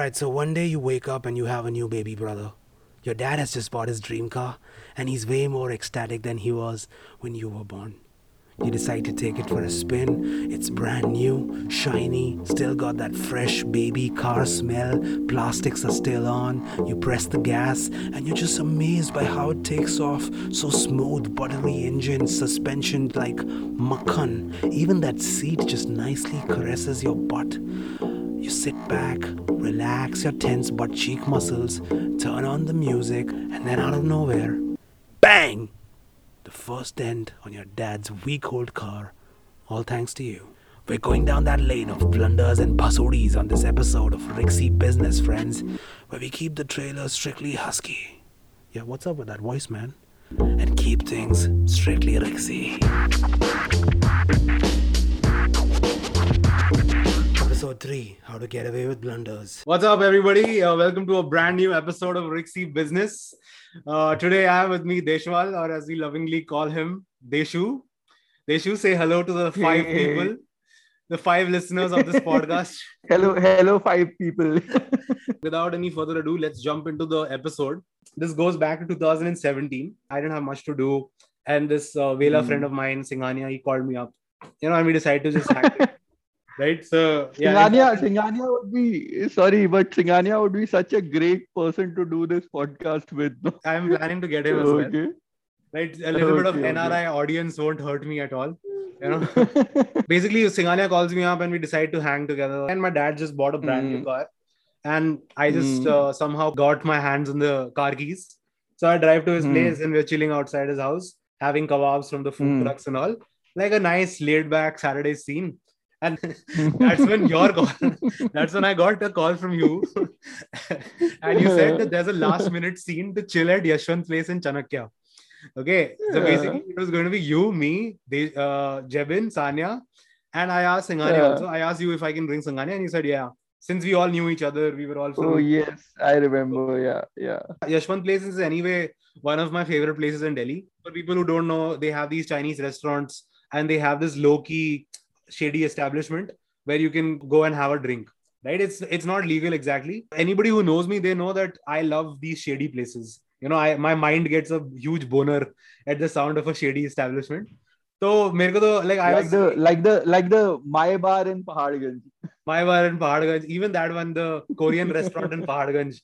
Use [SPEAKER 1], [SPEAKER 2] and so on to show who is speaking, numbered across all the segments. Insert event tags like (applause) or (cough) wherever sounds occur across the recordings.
[SPEAKER 1] Alright, so one day you wake up and you have a new baby brother. Your dad has just bought his dream car and he's way more ecstatic than he was when you were born. You decide to take it for a spin. It's brand new, shiny, still got that fresh baby car smell. Plastics are still on. You press the gas, and you're just amazed by how it takes off. So smooth, buttery engine, suspension like makhan. Even that seat just nicely caresses your butt. You sit back, relax your tense butt cheek muscles, turn on the music, and then out of nowhere, bang! The first dent on your dad's week old car, all thanks to you. We're going down that lane of blunders and basudis on this episode of Rixie Business, friends, where we keep the trailer strictly husky. Yeah, what's up with that voice, man? And keep things strictly Rixie. Episode 3 How to Get Away with Blunders.
[SPEAKER 2] What's up, everybody? Uh, welcome to a brand new episode of Rixie Business. Uh, today I have with me Deshwal, or as we lovingly call him, Deshu. Deshu, say hello to the five
[SPEAKER 3] Hey.
[SPEAKER 2] people, the five listeners of this (laughs) podcast.
[SPEAKER 3] hello hello five people (laughs)
[SPEAKER 2] Without any further ado, let's jump into the episode. This goes back to 2017. I didn't have much to do, and this uh, Vela
[SPEAKER 3] Hmm.
[SPEAKER 2] friend of mine, Singhania, he called me up. You know, and we decided to just (laughs) hang. Right? So yeah,
[SPEAKER 3] Singhania, Singhania would be sorry but Singhania would be such a great person to do this podcast with?
[SPEAKER 2] I'm planning to get him as well. Right, a little bit of
[SPEAKER 3] Okay, okay.
[SPEAKER 2] NRI audience won't hurt me at all. You know. (laughs) basically Singhania calls me up and we decide to hang together and my dad just bought a brand new
[SPEAKER 3] Mm.
[SPEAKER 2] car and i just
[SPEAKER 3] Mm.
[SPEAKER 2] uh, somehow got my hands on the car keys so i drive to his
[SPEAKER 3] Mm.
[SPEAKER 2] place and we're chilling outside his house having kebabs from the food
[SPEAKER 3] Mm.
[SPEAKER 2] trucks and all like a nice laid back saturday scene and (laughs) that's when your call that's when i got a call from you. And you said that there's a last (laughs) minute scene to chill at yashwant place in chanakya. Okay so basically it was going to be you me De- uh, jebin sanya and i asked singani
[SPEAKER 3] Yeah.
[SPEAKER 2] also. I asked you if i can bring singani and you said yeah. Since we all knew each other we were all from
[SPEAKER 3] oh yes i remember. Yeah yeah.
[SPEAKER 2] Yashwant place is anyway one of my favorite places in delhi. For people who don't know they have these chinese restaurants and they have this low-key shady establishment where you can go and have a drink right? It's it's not legal exactly. Anybody who knows me they know that i love these shady places. You know i my mind gets a huge boner at the sound of a shady establishment. So mere ko to, like i
[SPEAKER 3] like
[SPEAKER 2] was
[SPEAKER 3] the like the like the my bar in Paharganj.
[SPEAKER 2] my bar in Paharganj, even that one the korean restaurant in (laughs) Paharganj,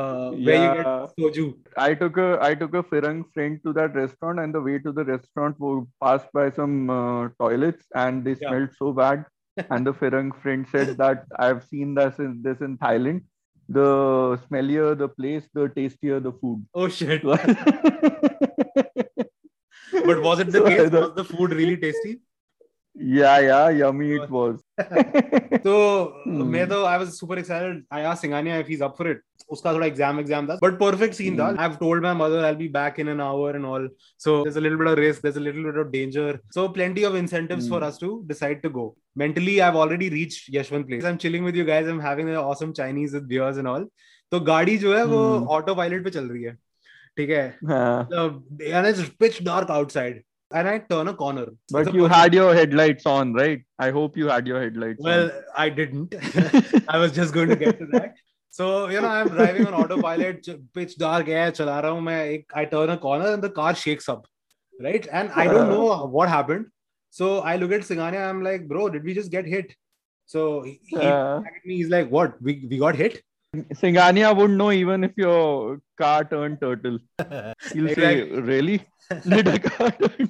[SPEAKER 2] uh, where you get soju
[SPEAKER 3] I took a I took a Firang friend to that restaurant, and the way to the restaurant we passed by some uh, toilets, and they
[SPEAKER 2] Yeah.
[SPEAKER 3] smelled so bad. (laughs) and the Firang friend said that I've seen this in this in Thailand. The smellier the place, the tastier the food.
[SPEAKER 2] oh shit (laughs) But was it the
[SPEAKER 3] So
[SPEAKER 2] case? Was the food really tasty?
[SPEAKER 3] Yeah, yeah, yummy it was.
[SPEAKER 2] so, मैं तो I was super excited. I asked Singhania if he's up for it. उसका थोड़ा exam exam था but perfect scene था
[SPEAKER 3] I
[SPEAKER 2] have told my mother I will be back in an hour and all so there is a little bit of risk there is a little bit of danger so plenty of incentives for us to decide to go mentally i've already reached yashwant place i'm chilling with you guys i'm having an awesome chinese with beers and all तो गाड़ी जो है वो auto pilot पे चल रही है ठीक है
[SPEAKER 3] pitch
[SPEAKER 2] dark outside it's pitch dark outside and I turn a corner.
[SPEAKER 3] But you had your headlights on, right? I hope you had your headlights
[SPEAKER 2] Well, I didn't. (laughs) I was just going to get to that. So, you know, I'm driving on autopilot, pitch dark air, chala raha main, I turn a corner and the car shakes up, right? And I don't know uh. what happened. So I look at Singhania, I'm like, bro, did we just get hit? So he,
[SPEAKER 3] Yeah. Uh.
[SPEAKER 2] back at me, he's like, what? We, we got hit?
[SPEAKER 3] Singhania wouldn't know even if your car turned turtle. (laughs) He'll say. Really? (laughs) (laughs) Did a car turn?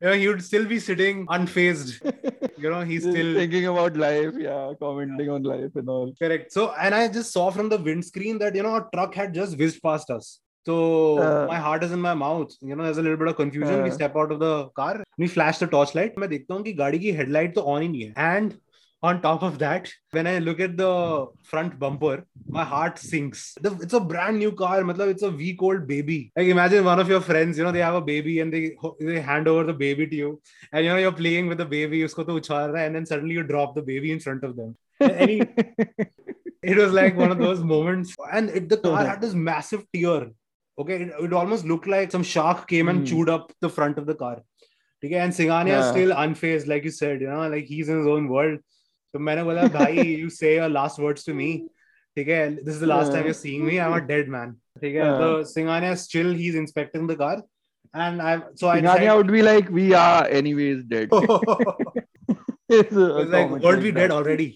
[SPEAKER 2] You know, he would still be sitting unfazed. (laughs) You know, he's
[SPEAKER 3] Just
[SPEAKER 2] still
[SPEAKER 3] thinking about life, yeah, commenting on life and all.
[SPEAKER 2] Correct. So, and I just saw from the windscreen that, you know, a truck had just whizzed past us. So,
[SPEAKER 3] Uh.
[SPEAKER 2] my heart is in my mouth. You know, there's a little bit of confusion. we
[SPEAKER 3] Uh.
[SPEAKER 2] step out of the car. We flash the torchlight. मैं देखता हूँ कि गाड़ी की headlight तो on ही नहीं है. And on top of that when i look at the front bumper my heart sinks. It's a brand new car matlab it's a week old baby. Like imagine one of your friends you know they have a baby and they they hand over the baby to you. And you know you're playing with the baby usko to uchal raha and then suddenly you drop the baby in front of them. (laughs) It was like one of those moments. And it, the car had this massive tear okay? It, it almost looked like some shark came and
[SPEAKER 3] mm.
[SPEAKER 2] chewed up the front of the car. Okay? And Singhania
[SPEAKER 3] yeah.
[SPEAKER 2] is still unfazed like you said you know like he's in his own world. so मैंने बोला भाई you say your last words to me ठीक है this is the last time
[SPEAKER 3] हाँ।
[SPEAKER 2] you're seeing me I'm a dead man ठीक है
[SPEAKER 3] हाँ।
[SPEAKER 2] so Singhania still he's inspecting the car and I so I
[SPEAKER 3] Singhania would be like, we are anyways dead. (laughs)
[SPEAKER 2] decided
[SPEAKER 3] It's a
[SPEAKER 2] It's like
[SPEAKER 3] comment
[SPEAKER 2] weren't we
[SPEAKER 3] like
[SPEAKER 2] dead
[SPEAKER 3] that.
[SPEAKER 2] already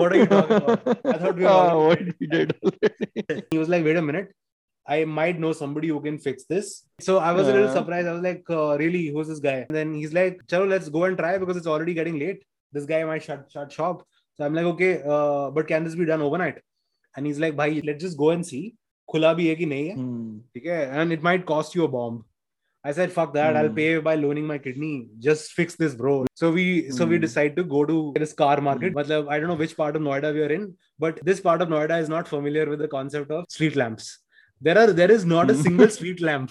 [SPEAKER 2] what are you talking about I thought we were
[SPEAKER 3] Ah,
[SPEAKER 2] already (laughs)
[SPEAKER 3] what we did already. (laughs)
[SPEAKER 2] he was like wait a minute I might know somebody who can fix this. So I was a little
[SPEAKER 3] Yeah.
[SPEAKER 2] surprised. I was like, uh, really, who's this guy? And then he's like, Chalo, let's go and try because it's already getting late. This guy might shut, shut shop. So I'm like, okay, uh, but can this be done overnight? And he's like, bhai, let's just go and see. खुला भी है कि नहीं है
[SPEAKER 3] Hmm.
[SPEAKER 2] ठीक है and it might cost you a bomb I said fuck that I'll
[SPEAKER 3] Hmm.
[SPEAKER 2] pay by loaning my kidney just fix this bro so we so we
[SPEAKER 3] Hmm.
[SPEAKER 2] decide to go to this car market matlab I don't know which part of Noida we are in but this part of Noida is not familiar with the concept of street lamps there are there is not a
[SPEAKER 3] Hmm.
[SPEAKER 2] single (laughs) street lamp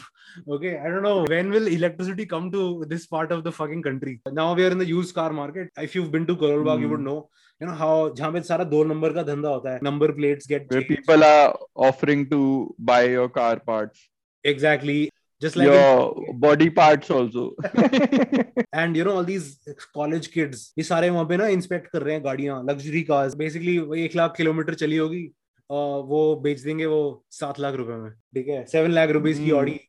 [SPEAKER 2] okay I don't know when will electricity come to this part of the fucking country now we are in the used car market if you've been to Karol Bagh you
[SPEAKER 3] Hmm.
[SPEAKER 2] would know you know how जहाँ पे सारा दो number का धंधा होता है number plates get
[SPEAKER 3] Where
[SPEAKER 2] changed.
[SPEAKER 3] people are offering to buy your car parts,
[SPEAKER 2] exactly just like in-
[SPEAKER 3] your body parts also. (laughs) (laughs)
[SPEAKER 2] And you know all these college kids ये सारे वहां पे ना इंस्पेक्ट कर रहे हैं गाड़ियां लग्जरी कार्स बेसिकली एक लाख किलोमीटर चली होगी और वो बेच देंगे वो सात लाख रुपए में ठीक है? सेवन लाख रुपीज़ की
[SPEAKER 3] Hmm.
[SPEAKER 2] ऑडी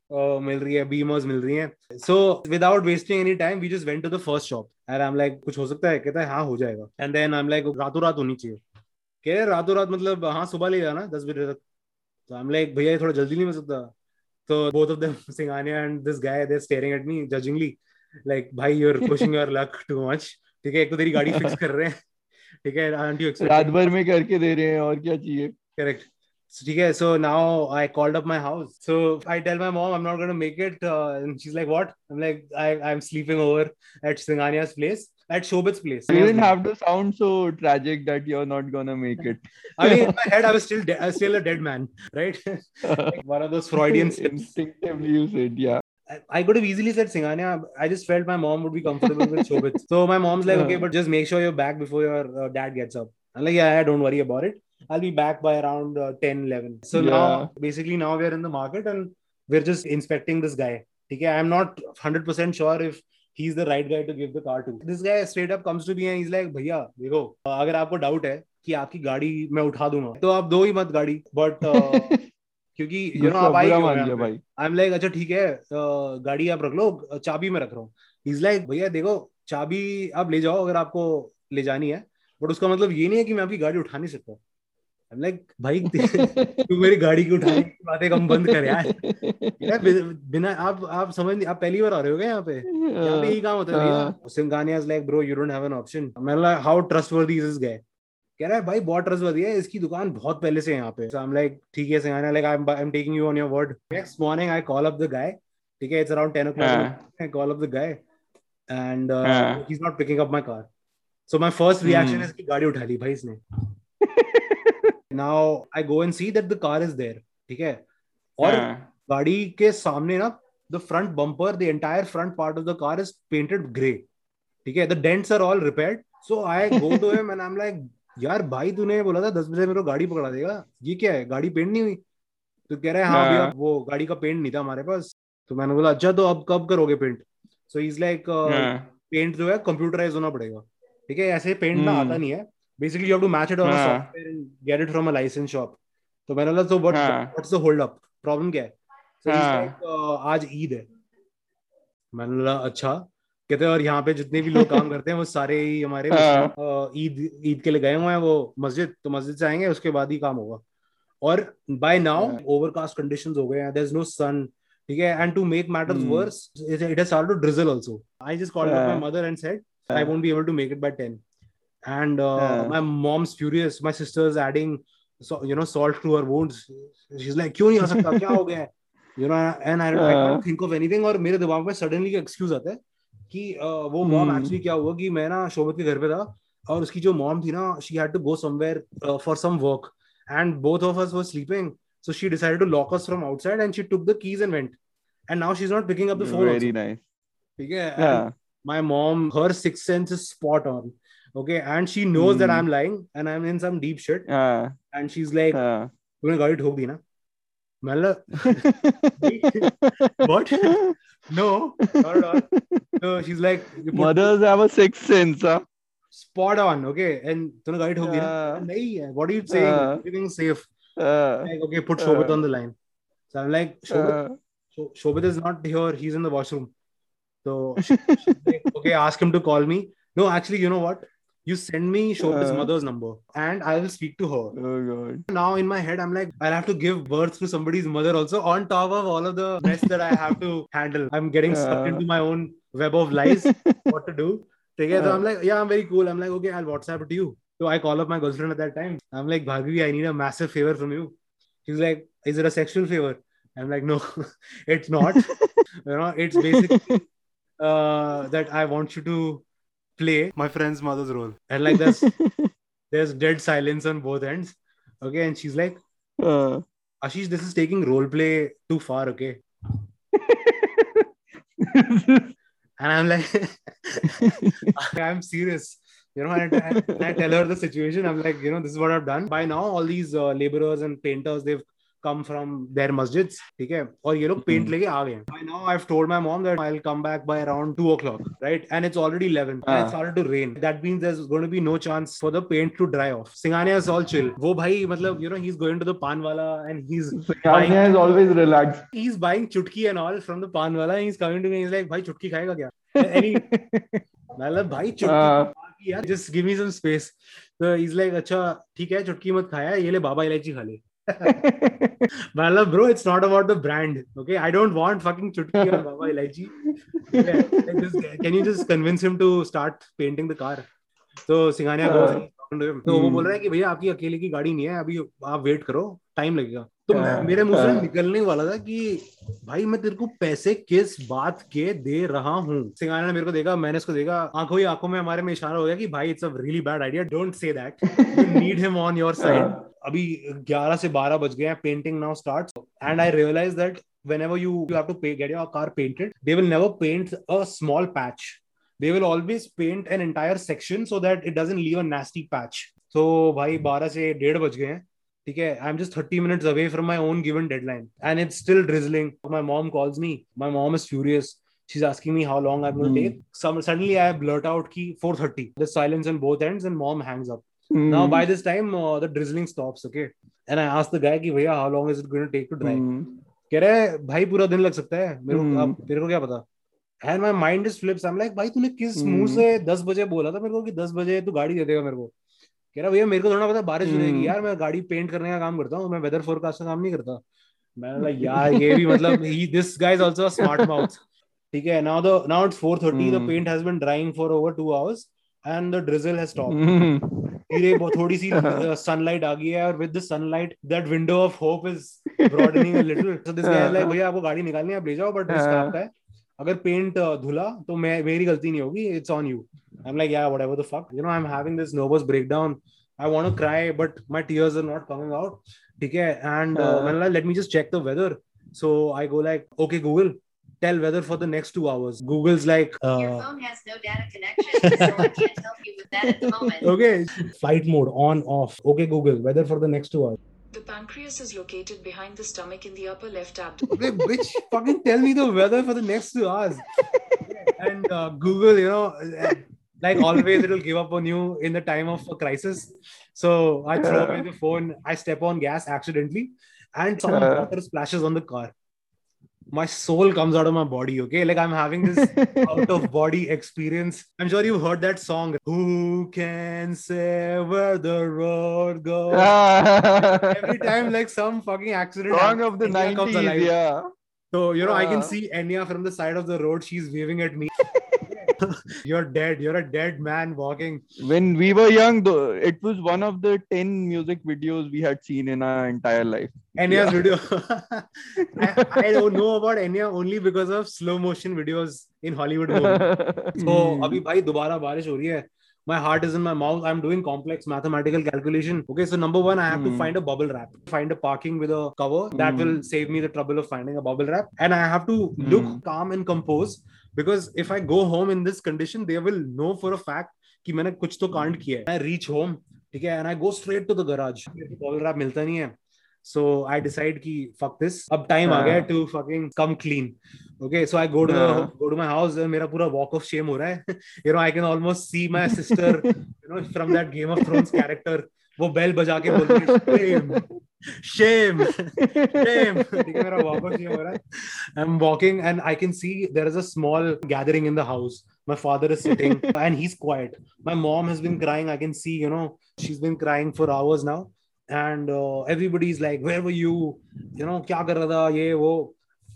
[SPEAKER 2] मिल रही है बीमर्स मिल रही हैं। So without wasting any time we just went to the first shop and I am like कुछ हो सकता है? कहता है हाँ हो जाएगा। And then I am like रातों रात होनी चाहिए। कह रहे रातों रात मतलब हाँ सुबह ले जाना दस बजे तक। तो आई एम लाइक भैया ये थोड़ा जल्दी नहीं मिल सकता। तो both of them (laughs) Singhania and this guy they're staring at me judgingly. Like भाई you're pushing your luck too much. ठीक है एक तो तेरी गाड़ी फिक्स (laughs) कर रहे हैं। ठीक है
[SPEAKER 3] रात भर में करके दे रहे हैं और क्या चाहिए?
[SPEAKER 2] correct Okay. so now I called up my house. So I tell my mom I'm not going to make it. Uh, and she's like, What? I'm like, I, I'm sleeping over at Singhania's place, at Shobit's place.
[SPEAKER 3] You didn't have to sound so tragic that you're not going to make it. (laughs)
[SPEAKER 2] I mean, in my head, I was still, de- I was still a dead man, right? like (laughs) one of those Freudian (laughs)
[SPEAKER 3] Instinctively, you said, Yeah.
[SPEAKER 2] I could have easily said Singhania. I just felt my mom would be comfortable with Shobit. So my mom's like, okay, but just make sure you're back before your uh, dad gets up. I'm like, yeah, don't worry about it. I'll be back by around uh, 10, 11. So
[SPEAKER 3] Yeah.
[SPEAKER 2] now, basically, now we're in the market and we're just inspecting this guy. Okay, I'm not 100% sure if he's the right guy to give the car to. This guy straight up comes to me and he's like, भैया देखो अगर आपको doubt है कि आपकी गाड़ी मैं उठा दूँगा तो आप दो ही मत गाड़ी बट क्योंकि यू नो आप आई हैं आई एम लाइक अच्छा ठीक है अ, गाड़ी आप रख लो चाबी मैं रख रहा हूँ इज़ लाइक भैया देखो चाबी आप ले जाओ अगर आपको ले जानी है बट उसका मतलब ये नहीं है कि मैं आपकी गाड़ी उठा नहीं सकता एम लाइक भाई (laughs) तू मेरी गाड़ी की उठाने की बातें कम बंद कर यार। (laughs) यार, बिना आप आप समझ नहीं आप पहली बार आ रहे हो क्या यहाँ पे? यहाँ पे यही काम होता है like bro you don't have an option मैं like how trustworthy is this guy कह रहा है भाई बहुत ट्रस्टवर्दी है। इसकी दुकान बहुत पहले से यहाँ पे। आई एम लाइक ठीक है Singhania like I am taking you on your word next morning I call up the guy ठीक है? It's around 10 o'clock up the guy and uh,
[SPEAKER 3] हाँ.
[SPEAKER 2] he's not picking up my car. So my first reaction
[SPEAKER 3] Hmm.
[SPEAKER 2] is कि गाड़ी उठा ली भाई इसने. Now I go and see that the car is there. ठीक है और
[SPEAKER 3] हाँ.
[SPEAKER 2] गाड़ी के सामने ना the front bumper the entire front part of the car is painted gray. ठीक है the dents are all repaired. So I go to him and I'm like यार भाई तूने बोला था दस बजे मेरे को गाड़ी पकड़ा देगा ये क्या है गाड़ी पेंट नहीं हुई तो कह रहा है हाँ
[SPEAKER 3] हाँ.
[SPEAKER 2] भैया वो गाड़ी का पेंट नहीं था हमारे पास तो मैंने बोला अच्छा तो अब कब करोगे पेंट सो इज़ लाइक
[SPEAKER 3] हाँ.
[SPEAKER 2] पेंट जो है कंप्यूटराइज होना पड़ेगा ठीक है ऐसे पेंट ना
[SPEAKER 3] Hmm.
[SPEAKER 2] आता नहीं है basically you have to match it on
[SPEAKER 3] हाँ.
[SPEAKER 2] Software and get it from a licence shop तो मैंने बोला तो
[SPEAKER 3] what.
[SPEAKER 2] What's the hold up problem क्या है सो
[SPEAKER 3] हाँ.
[SPEAKER 2] लाइक आज ईद है मैंने बोला अच्छा कहते हैं और यहाँ पे जितने भी लोग काम करते हैं वो सारे ही हमारे
[SPEAKER 3] हाँ.
[SPEAKER 2] ईद ईद के लिए गए हुए हैं वो मस्जिद तो मस्जिद से आएँगे उसके बाद ही काम होगा और बाय नाउ. ओवरकास्ट कंडीशन हो गए हैं देयर इज़ नो सन ठीक है
[SPEAKER 3] and
[SPEAKER 2] to make matters. Worse it has started to drizzle also I just
[SPEAKER 3] called
[SPEAKER 2] my. Mother and said
[SPEAKER 3] हाँ.
[SPEAKER 2] won't be able to make it by 10. And uh,
[SPEAKER 3] Yeah.
[SPEAKER 2] my mom's furious. My sister's adding, so, you know, salt to her wounds. She's like, क्यों नहीं आ सकता क्या हो गया है you know and I, I
[SPEAKER 3] Yeah.
[SPEAKER 2] can't think of anything और मेरे दिमाग में suddenly एक excuse आता है कि uh, वो mom
[SPEAKER 3] Hmm.
[SPEAKER 2] actually क्या हुआ कि मैं ना शोभित के घर पे था और उसकी जो mom थी ना she had to go somewhere uh, for some work and both of us were sleeping so she decided to lock us from outside and she took the keys and went and now she's not picking up the phone
[SPEAKER 3] Very
[SPEAKER 2] also.
[SPEAKER 3] nice.
[SPEAKER 2] ठीक है And
[SPEAKER 3] Yeah.
[SPEAKER 2] my mom, her sixth sense is spot on. Okay, and she knows that
[SPEAKER 3] Hmm.
[SPEAKER 2] I'm lying and I'm in some deep shit.
[SPEAKER 3] Yeah.
[SPEAKER 2] And she's like,
[SPEAKER 3] Yeah.
[SPEAKER 2] तूने गाड़ी ठोक दी ना (laughs) मैं बोला, What? no, not at all. So she's like, you put-
[SPEAKER 3] Mothers have a sixth sense, huh?
[SPEAKER 2] spot on okay and तूने गाड़ी ठोक दी ना
[SPEAKER 3] हाँ।
[SPEAKER 2] नहीं है what are you saying
[SPEAKER 3] हाँ।
[SPEAKER 2] everything's safe
[SPEAKER 3] Uh,
[SPEAKER 2] like okay put Shobit
[SPEAKER 3] Uh.
[SPEAKER 2] on the line so I'm like Shobit,
[SPEAKER 3] uh,
[SPEAKER 2] Sho- Shobit is not here he's in the washroom so she's like, okay ask him to call me no actually you know what You send me Shobit's
[SPEAKER 3] Uh.
[SPEAKER 2] mother's number and I will speak to her.
[SPEAKER 3] Oh god.
[SPEAKER 2] now in my head i'm like i'll have to give birth to somebody's mother also on top of all of the mess that i have to (laughs) handle. I'm getting sucked
[SPEAKER 3] Uh.
[SPEAKER 2] into my own web of lies (laughs) what to do. Okay, so
[SPEAKER 3] Uh.
[SPEAKER 2] i'm like yeah i'm very cool. I'm like okay i'll whatsapp it to you. So i call up my girlfriend at that time. I'm like bhargavi i need a massive favor from you. She's like is it a sexual favor? I'm like no (laughs) it's not. You know it's basically uh that i want you to play my friend's mother's role and like there's (laughs) there's dead silence on both ends okay and she's like
[SPEAKER 3] Uh,
[SPEAKER 2] Ashish, this is taking role play too far, okay? (laughs) And I'm like, (laughs) I'm serious. You know, and, I- and I tell her the situation. I'm like, you know, this is what I've done. By now, all these uh, laborers and painters, they've come from their masjids. Okay? और ये लोग paint
[SPEAKER 3] Mhm.
[SPEAKER 2] लेके आ गए हैं. Now, I've told my mom that I'll come back by around two o'clock, right? And it's already 11. And
[SPEAKER 3] Ah.
[SPEAKER 2] it started to rain. That means there's going to be no chance for the paint to dry off. Singania is all chill. वो भाई मतलब, you know, he's going to the pan wala and he's
[SPEAKER 3] Kanya is always relaxed.
[SPEAKER 2] he's buying chutki and all from the pan wala and he's coming to me he's like भाई चुटकी खाएगा क्या any मतलब भाई चुटकी
[SPEAKER 3] हाँ।
[SPEAKER 2] यार just give me some space so he's like अच्छा ठीक है चुटकी मत खाया ये ले बाबा इलायची खा ले मतलब bro it's not about the brand okay I don't want fucking chutki or baba Elaichi. Yeah, just, can you just convince him to start painting the car so singhania uh, goes. तो वो
[SPEAKER 3] हम्म।
[SPEAKER 2] बोल रहा है कि भैया आपकी अकेले की गाड़ी नहीं है अभी आप वेट करो टाइम लगेगा तो मैं-
[SPEAKER 3] हाँ,
[SPEAKER 2] मेरे मुँह से
[SPEAKER 3] हाँ।
[SPEAKER 2] निकलने वाला था कि भाई मैं तेरे को पैसे किस बात के दे रहा हूँ? सिंगाना ने मेरे को देखा मैंने उसको देखा आँखों ही आँखों में हमारे में इशारा हो गया कि भाई it's a really bad idea don't say that you need him on your
[SPEAKER 3] side.
[SPEAKER 2] अभी 11 से 12 बज गए हैं painting now starts and I realise that whenever you you have to pay, get your car painted they will never paint a small patch. They will always paint an entire section so that it doesn't leave a nasty patch. So भाई 12 से डेढ़ बज गए हैं। ठीक है I am just 30 minutes away from my own given deadline and it's still drizzling my mom calls me my mom is furious she's asking me how long i'm going to
[SPEAKER 3] Hmm.
[SPEAKER 2] take some suddenly i blurt out ki 4:30 the silence on both ends and mom hangs up
[SPEAKER 3] Hmm.
[SPEAKER 2] now by this time uh, the drizzling stops okay and i asked the guy ki bhaiya how long is it going to take to dry
[SPEAKER 3] Hmm.
[SPEAKER 2] कह रहे हैं भाई पूरा दिन लग सकता है मेरे को
[SPEAKER 3] Hmm.
[SPEAKER 2] अब तेरे को क्या पता and my mind is flips I am like भाई तूने किस
[SPEAKER 3] Hmm.
[SPEAKER 2] मुँह से 10 बजे बोला था मेरे को कि 10 बजे तू गाड़ी दे देगा मेरे को कह रहा भैया मेरे को थोड़ा पता बारिश हो जाएगी
[SPEAKER 3] Hmm.
[SPEAKER 2] यार मैं गाड़ी पेंट करने का काम करता हूँ मैं वेदर फोरकास्ट का काम नहीं करता बोला (laughs) यार ये भी मतलब ही this guy is also smart mouth ठीक है now the now it's 4:30
[SPEAKER 3] the.
[SPEAKER 2] Paint has been drying for over 2 hours and the drizzle has stopped
[SPEAKER 3] Hmm.
[SPEAKER 2] धीरे थोड़ी सी सनलाइट आ गई है और with the sunlight that window of hope is a little so this guy is like (laughs) भैया आपको गाड़ी निकालनी है आप ले जाओ बट रिस्क
[SPEAKER 3] हाँ।
[SPEAKER 2] आपका है अगर पेंट धुला तो मैं मेरी गलती नहीं होगी it's on you I'm like, yeah, whatever the fuck. You know, I'm having this nervous breakdown. I want to cry, but my tears are not coming out. Okay. And
[SPEAKER 3] uh,
[SPEAKER 2] uh, let me just check the weather. So I go like, okay, Google, tell weather for the next two hours. Google's like, uh, your
[SPEAKER 4] phone has no data connection, so I can't help you with that at the moment. (laughs)
[SPEAKER 2] Okay, flight mode on off. Okay, Google, weather for the next two hours.
[SPEAKER 5] The pancreas is located behind the stomach in the upper left abdomen.
[SPEAKER 2] Okay, bitch, fucking tell me the weather for the next two hours. (laughs) and uh, Google, you know like always, it'll give up on you in the time of a crisis. So I throw away the phone, I step on gas accidentally, and some
[SPEAKER 3] Uh.
[SPEAKER 2] water splashes on the car. My soul comes out of my body, okay? Like I'm having this (laughs) out of body experience. I'm sure you've heard that song. Who can say where the road goes? (laughs) Every time, like some fucking accident.
[SPEAKER 3] Song of the
[SPEAKER 2] India comes
[SPEAKER 3] 90s,
[SPEAKER 2] alive.
[SPEAKER 3] yeah.
[SPEAKER 2] So you know, I can see Enya from the side of the road. She's waving at me. (laughs) (laughs) you're dead. You're a dead man walking.
[SPEAKER 3] When we were young, though, it was one of the 10 music videos we had seen in our entire life.
[SPEAKER 2] Enya's
[SPEAKER 3] yeah.
[SPEAKER 2] video. (laughs) (laughs) I, I, don't know about Enya only because of slow motion videos in Hollywood. So, abhi bhai, dobara barish ho rahi hai. my heart is in my mouth i'm doing complex mathematical calculation okay so number one i have mm. to
[SPEAKER 3] hmm.
[SPEAKER 2] find a bubble wrap find a parking with a cover that
[SPEAKER 3] mm.
[SPEAKER 2] will save me the trouble of finding a bubble wrap and i have to mm. look
[SPEAKER 3] hmm.
[SPEAKER 2] calm and composed because if I go home in this condition they will know for a fact कि मैंने कुछ तो कांड hmm. किया है। I reach home ठीक है? And I go straight to the garage caller आप मिलता नहीं है। सो आई डिसाइड कि फक दिस अब टाइम आ गया to fucking come clean okay so I go to go to my house मेरा पूरा वॉक ऑफ़ शेम हो रहा है। You know I can almost see my sister you know from that Game of Thrones character वो bell बजा के बोल रही है shame, shame, shame. ठीक है मेरा walk of shame हो रहा है. I'm walking and I can see there is a small gathering in the house. My father is sitting (laughs) and he's quiet. My mom has been crying. I can see, you know, she's been crying for hours now. And uh, everybody's like, where were you? You know, क्या कर रहा था ये वो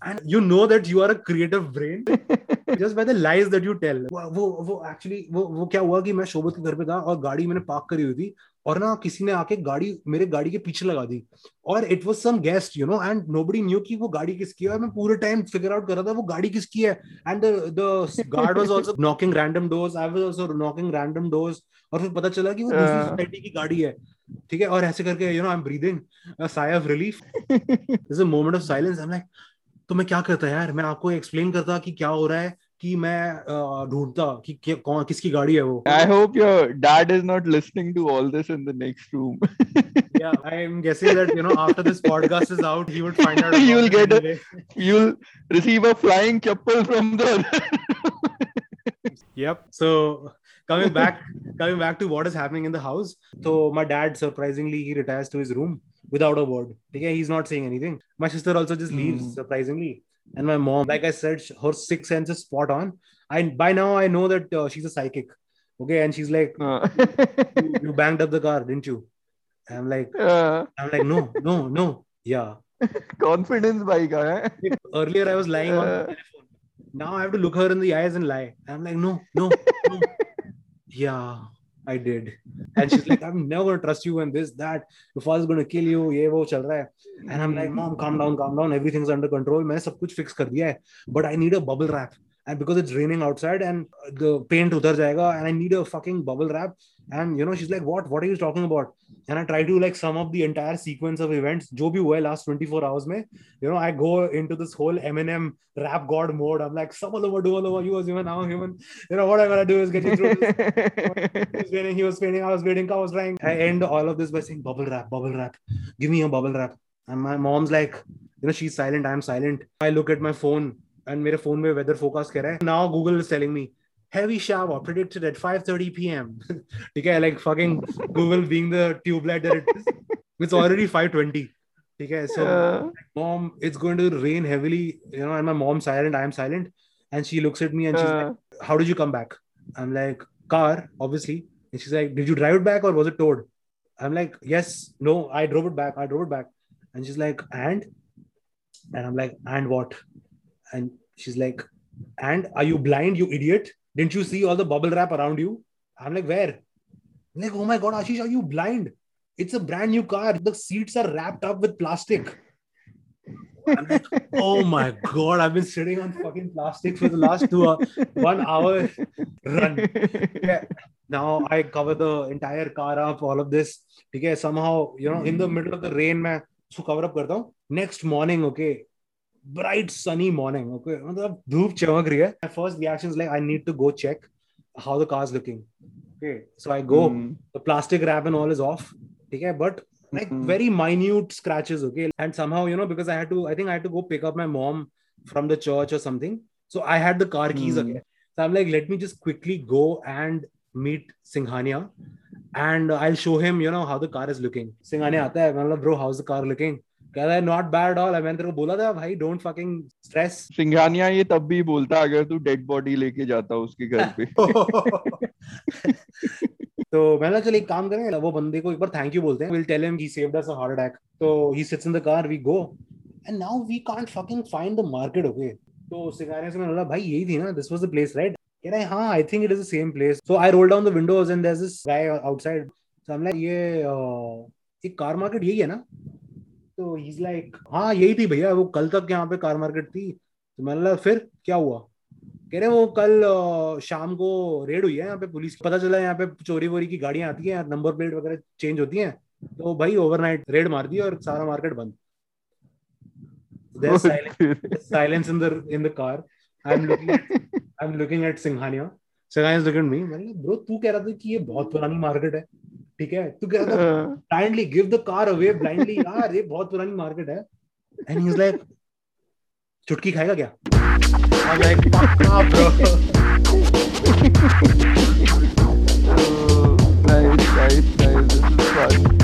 [SPEAKER 2] and you know that you are a creative brain (laughs) just by the lies that you tell वो वो वो actually वो वो क्या हुआ कि मैं शोभत के घर पे था और गाड़ी मैंने पार्क करी हुई थी और ना किसी ने आके गाड़ी मेरे गाड़ी के पीछे लगा दी। और it was some guest you know and nobody knew की वो गाड़ी किसकी है। मैं पूरे टाइम फिगर आउट कर रहा था वो गाड़ी किसकी है। And the guard was also knocking random doors I was also knocking random doors और फिर पता चला कि वो दूसरी. सोसाइटी की गाड़ी है। ठीक है? और ऐसे करके you know I am breathing sigh of relief this a moment of silence I am like तो मैं क्या करता यार? मैं आपको एक्सप्लेन करता कि क्या हो रहा है। कि मैं ढूंढता कि कौन किसकी गाड़ी है वो
[SPEAKER 3] I hope your dad is not listening to all this in the next room.
[SPEAKER 2] yeah i am guessing that you know after this podcast is out he would find out
[SPEAKER 3] You will
[SPEAKER 2] about it
[SPEAKER 3] get a-. You'll receive a flying chappal from the
[SPEAKER 2] yep so coming back coming back to what is happening in the house so my dad surprisingly he retires to his room without a word okay he's not saying anything my sister also just leaves
[SPEAKER 3] Hmm.
[SPEAKER 2] surprisingly and my mom like i said her sixth sense is spot on. I by now i know that uh, she's a psychic okay? And she's like
[SPEAKER 3] Uh,
[SPEAKER 2] you, you banged up the car didn't you? I'm like
[SPEAKER 3] uh,
[SPEAKER 2] i'm like no no no. Yeah. (laughs)
[SPEAKER 3] Confidence bhai ka hai.
[SPEAKER 2] earlier i was lying on the
[SPEAKER 3] Uh.
[SPEAKER 2] telephone. Now i have to look her in the eyes and lie. I'm like no no, no. (laughs) yeah i did and she's like i'm never gonna trust you and this that your father's gonna kill you ye wo chal raha hai and i'm like mom calm down calm down everything's under control मैंने सब कुछ fix कर दिया है but i need a bubble wrap and because it's raining outside and uh, the paint udhar jayega and i need a fucking bubble wrap and you know she's like what? What are you talking about? And i try to like sum up the entire sequence of events jo bhi hua last 24 hours mein you know i go into this whole eminem rap god mode. I'm like some of over do all over you was human i'm human. You know what I'm gonna do is get you through this. (laughs) He was waiting he was waiting i was waiting i was crying. i end all of this by saying bubble wrap bubble wrap. Give me a bubble wrap. And my mom's like you know she's silent i'm silent. I look at my phone. and मेरे phone में weather forecast कह रहा है. Now Google is telling me, heavy shower predicted at 5.30 p.m. ठीक है, like fucking Google being the tube light that it is. It's already 5.20. ठीक है, so
[SPEAKER 3] Uh,
[SPEAKER 2] mom, it's going to rain heavily, you know, and my mom's silent, I'm silent. And she looks at me and she's
[SPEAKER 3] uh,
[SPEAKER 2] like, How did you come back? I'm like, Car, obviously. And she's like, Did you drive it back or was it towed? I'm like, Yes, no, I drove it back. I drove it back. And she's like, And? And I'm like, And what? And she's like, And are you blind, you idiot? Didn't you see all the bubble wrap around you? I'm like, Where? I'm like, Oh my God, Ashish, are you blind? It's a brand new car. The seats are wrapped up with plastic. I'm like, (laughs) oh my god, I've been sitting on fucking plastic for the last two hours. One hour run. Yeah. Now I cover the entire car up, all of this. Okay, somehow, you know, in the middle of the rain, मैं उसको cover up करता हूँ. Next morning, okay, bright sunny morning, okay, मतलब धूप चमक रही है. My first reaction is like, I need to go check how the car's looking. Okay, so I go.
[SPEAKER 3] mm,
[SPEAKER 2] The plastic wrap and all is off. Okay, but like
[SPEAKER 3] Mhm.
[SPEAKER 2] very minute scratches okay and somehow you know because i had to i think i had to go pick up my mom from the church or something so i had the car keys
[SPEAKER 3] Hmm.
[SPEAKER 2] again so i'm like let me just quickly go and meet singhania and i'll show him you know how the car is looking singhania aata hai matlab bro how's the car looking कह रहा है not bad all मैंने तेरे को बोला था भाई don't fucking stress
[SPEAKER 3] Singhania ये तब भी बोलता अगर तू डेड बॉडी लेके जाता उसके घर पे. (laughs)
[SPEAKER 2] तो मैंने चल एक काम करें वो बंदे को एक बार थैंक यू बोलते हैं। Will tell him he saved us a heart attack तो he sits in the car we go and now we can't fucking find the market okay तो सिगारे से मैंने बोला भाई यही थी ना this was the place right कह रहा है हाँ I think it is the same place so I roll down the windows and there is this guy outside so I am like ये अह, ये कार मार्केट यही है ना? तो ही इज़ लाइक हाँ यही थी भैया वो कल तक यहाँ पे कार मार्केट थी। तो मैंने बोला फिर क्या हुआ? कह रहे वो कल शाम को रेड हुई है यहाँ पे पुलिस पता चला यहाँ पे चोरी वोरी की गाड़ियाँ आती हैं नंबर प्लेट वगैरह चेंज होती हैं। तो भाई ओवरनाइट रेड मार दी और सारा मार्केट बंद. There's silence, there's silence in the in the car. I'm looking at I'm looking at Singhania. Singhania is looking at me. मैंने ब्रो तू कह रहा था कि ये बहुत पुरानी मार्केट है। ठीक है? तू क्या blindly give the car away blindly यार ये बहुत पुरानी मार्केट है। एंड ही इज़ लाइक चुटकी खाएगा क्या? आई लाइक पक्का bro (laughs)
[SPEAKER 3] oh, Nice, nice, nice. This is fun.